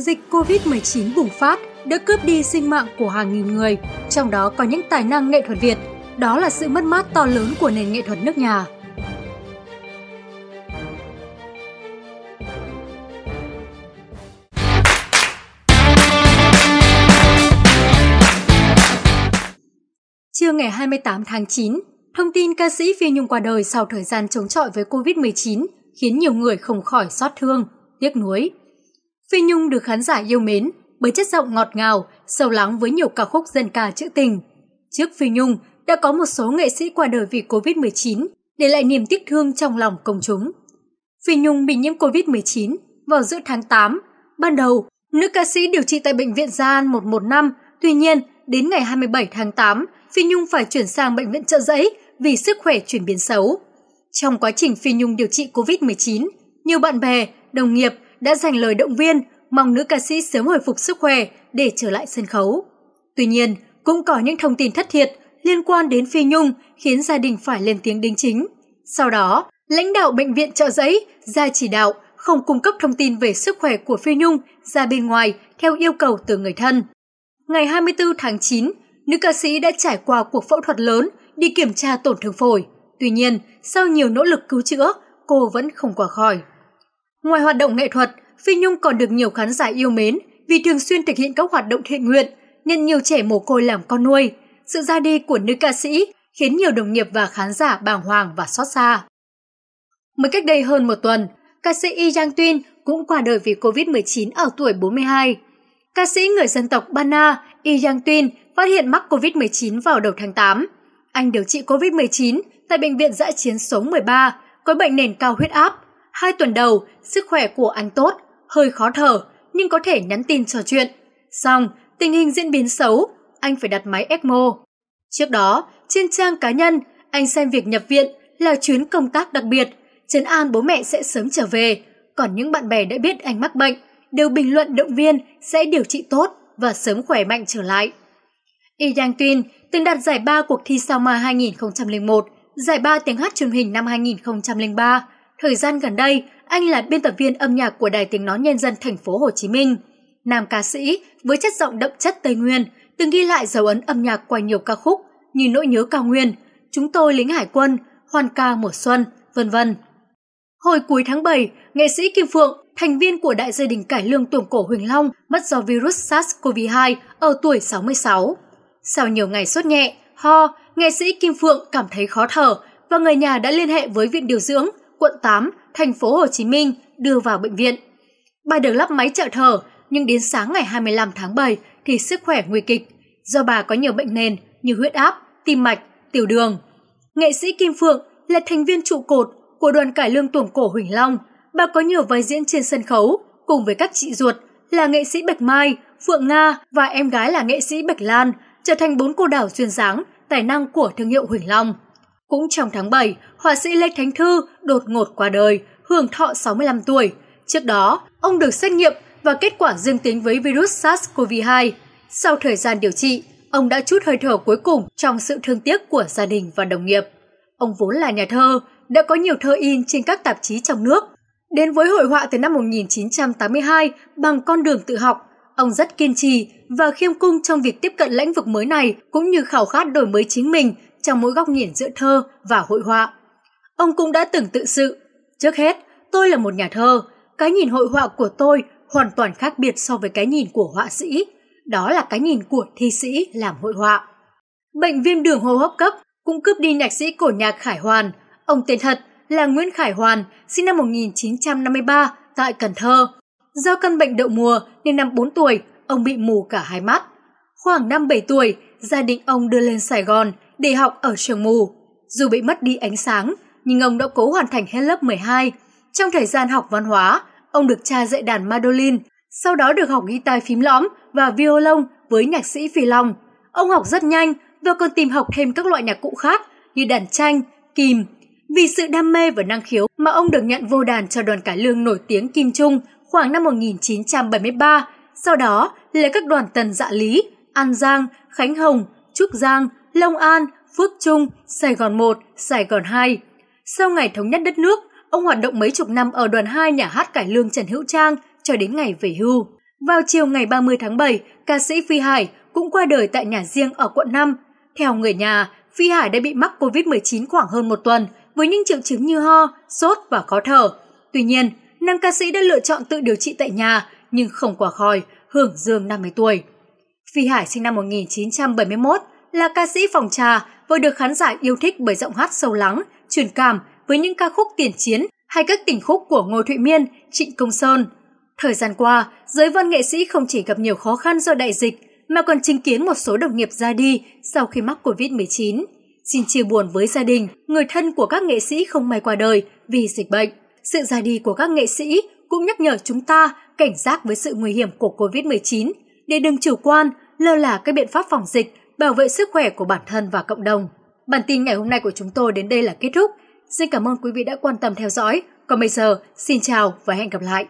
Dịch COVID-19 bùng phát đã cướp đi sinh mạng của hàng nghìn người, trong đó có những tài năng nghệ thuật Việt. Đó là sự mất mát to lớn của nền nghệ thuật nước nhà. Trưa ngày 28 tháng 9, thông tin ca sĩ Phi Nhung qua đời sau thời gian chống chọi với Covid-19 khiến nhiều người không khỏi xót thương, tiếc nuối. Phi Nhung được khán giả yêu mến bởi chất giọng ngọt ngào, sâu lắng với nhiều ca khúc dân ca trữ tình. Trước Phi Nhung, đã có một số nghệ sĩ qua đời vì Covid-19, để lại niềm tiếc thương trong lòng công chúng. Phi Nhung bị nhiễm Covid-19 vào giữa tháng 8. Ban đầu, nữ ca sĩ điều trị tại Bệnh viện Gia An 115, tuy nhiên, đến ngày 27 tháng 8, Phi Nhung phải chuyển sang Bệnh viện Trợ Giấy vì sức khỏe chuyển biến xấu. Trong quá trình Phi Nhung điều trị Covid-19, nhiều bạn bè, đồng nghiệp đã dành lời động viên mong nữ ca sĩ sớm hồi phục sức khỏe để trở lại sân khấu. Tuy nhiên, cũng có những thông tin thất thiệt liên quan đến Phi Nhung khiến gia đình phải lên tiếng đính chính. Sau đó, lãnh đạo bệnh viện trợ giấy ra chỉ đạo không cung cấp thông tin về sức khỏe của Phi Nhung ra bên ngoài theo yêu cầu từ người thân. Ngày 24 tháng 9, nữ ca sĩ đã trải qua cuộc phẫu thuật lớn đi kiểm tra tổn thương phổi. Tuy nhiên, sau nhiều nỗ lực cứu chữa, cô vẫn không qua khỏi. Ngoài hoạt động nghệ thuật, Phi Nhung còn được nhiều khán giả yêu mến vì thường xuyên thực hiện các hoạt động thiện nguyện, nhận nhiều trẻ mồ côi làm con nuôi. Sự ra đi của nữ ca sĩ khiến nhiều đồng nghiệp và khán giả bàng hoàng và xót xa. Mới cách đây hơn một tuần, ca sĩ Y Giang Tuyên cũng qua đời vì Covid-19 ở tuổi 42. Ca sĩ người dân tộc Bana Y Giang Tuyên phát hiện mắc Covid-19 vào đầu tháng 8. Anh điều trị Covid-19 tại Bệnh viện Giã chiến số 13, có bệnh nền cao huyết áp. Hai tuần đầu, sức khỏe của anh tốt, hơi khó thở, nhưng có thể nhắn tin trò chuyện. Xong, tình hình diễn biến xấu, anh phải đặt máy ECMO. Trước đó, trên trang cá nhân, anh xem việc nhập viện là chuyến công tác đặc biệt, trấn an bố mẹ sẽ sớm trở về. Còn những bạn bè đã biết anh mắc bệnh, đều bình luận động viên sẽ điều trị tốt và sớm khỏe mạnh trở lại. Y Yang Tuyên từng đạt giải ba cuộc thi sao ma 2001, giải ba tiếng hát truyền hình năm 2003. Thời gian gần đây, anh là biên tập viên âm nhạc của Đài Tiếng Nói Nhân dân thành phố Hồ Chí Minh. Nam ca sĩ với chất giọng đậm chất Tây Nguyên, từng ghi lại dấu ấn âm nhạc qua nhiều ca khúc như Nỗi nhớ cao nguyên, Chúng tôi lính hải quân, Hoàn ca mùa xuân, vân vân. Hồi cuối tháng 7, nghệ sĩ Kim Phượng, thành viên của đại gia đình cải lương tuồng cổ Huỳnh Long, mất do virus SARS-CoV-2 ở tuổi 66. Sau nhiều ngày sốt nhẹ, ho, nghệ sĩ Kim Phượng cảm thấy khó thở và người nhà đã liên hệ với viện điều dưỡng quận 8, thành phố Hồ Chí Minh đưa vào bệnh viện. Bà được lắp máy trợ thở, nhưng đến sáng ngày 25 tháng 7 thì sức khỏe nguy kịch do bà có nhiều bệnh nền như huyết áp, tim mạch, tiểu đường. Nghệ sĩ Kim Phượng là thành viên trụ cột của đoàn cải lương tuồng cổ Huỳnh Long. Bà có nhiều vai diễn trên sân khấu cùng với các chị ruột là nghệ sĩ Bạch Mai, Phượng Nga và em gái là nghệ sĩ Bạch Lan trở thành bốn cô đảo duyên dáng, tài năng của thương hiệu Huỳnh Long. Cũng trong tháng 7, họa sĩ Lê Thánh Thư đột ngột qua đời, hưởng thọ 65 tuổi. Trước đó, ông được xét nghiệm và kết quả dương tính với virus SARS-CoV-2. Sau thời gian điều trị, ông đã chút hơi thở cuối cùng trong sự thương tiếc của gia đình và đồng nghiệp. Ông vốn là nhà thơ, đã có nhiều thơ in trên các tạp chí trong nước. Đến với hội họa từ năm 1982 bằng con đường tự học, ông rất kiên trì và khiêm cung trong việc tiếp cận lĩnh vực mới này cũng như khảo khát đổi mới chính mình trong mỗi góc nhìn giữa thơ và hội họa. Ông cũng đã từng tự sự, trước hết, tôi là một nhà thơ, cái nhìn hội họa của tôi hoàn toàn khác biệt so với cái nhìn của họa sĩ, đó là cái nhìn của thi sĩ làm hội họa. Bệnh viêm đường hô hấp cấp cũng cướp đi nhạc sĩ cổ nhạc Khải Hoàn, ông tên thật là Nguyễn Khải Hoàn, sinh năm 1953 tại Cần Thơ. Do căn bệnh đậu mùa nên năm 4 tuổi, ông bị mù cả hai mắt. Khoảng năm 7 tuổi, gia đình ông đưa lên Sài Gòn để học ở trường mù. Dù bị mất đi ánh sáng, nhưng ông đã cố hoàn thành hết lớp 12. Trong thời gian học văn hóa, ông được cha dạy đàn mandolin, sau đó được học guitar phím lõm và violon với nhạc sĩ Phi Long. Ông học rất nhanh và còn tìm học thêm các loại nhạc cụ khác như đàn tranh, kìm. Vì sự đam mê và năng khiếu mà ông được nhận vô đàn cho đoàn cải lương nổi tiếng Kim Trung khoảng năm 1973, sau đó lấy các đoàn tần dạ lý, An Giang, Khánh Hồng, Trúc Giang, Long An, Phước Trung, Sài Gòn 1, Sài Gòn 2. Sau ngày thống nhất đất nước, ông hoạt động mấy chục năm ở đoàn 2 nhà hát cải lương Trần Hữu Trang cho đến ngày về hưu. Vào chiều ngày 30 tháng 7, ca sĩ Phi Hải cũng qua đời tại nhà riêng ở quận 5. Theo người nhà, Phi Hải đã bị mắc COVID-19 khoảng hơn một tuần với những triệu chứng như ho, sốt và khó thở. Tuy nhiên, nam ca sĩ đã lựa chọn tự điều trị tại nhà nhưng không qua khỏi, hưởng dương 50 tuổi. Phi Hải sinh năm 1971 là ca sĩ phòng trà vừa được khán giả yêu thích bởi giọng hát sâu lắng, truyền cảm với những ca khúc tiền chiến hay các tình khúc của Ngô Thụy Miên, Trịnh Công Sơn. Thời gian qua, giới văn nghệ sĩ không chỉ gặp nhiều khó khăn do đại dịch mà còn chứng kiến một số đồng nghiệp ra đi sau khi mắc COVID-19. Xin chia buồn với gia đình, người thân của các nghệ sĩ không may qua đời vì dịch bệnh. Sự ra đi của các nghệ sĩ cũng nhắc nhở chúng ta cảnh giác với sự nguy hiểm của COVID-19 để đừng chủ quan, lơ là các biện pháp phòng dịch, bảo vệ sức khỏe của bản thân và cộng đồng. Bản tin ngày hôm nay của chúng tôi đến đây là kết thúc. Xin cảm ơn quý vị đã quan tâm theo dõi. Còn bây giờ, xin chào và hẹn gặp lại.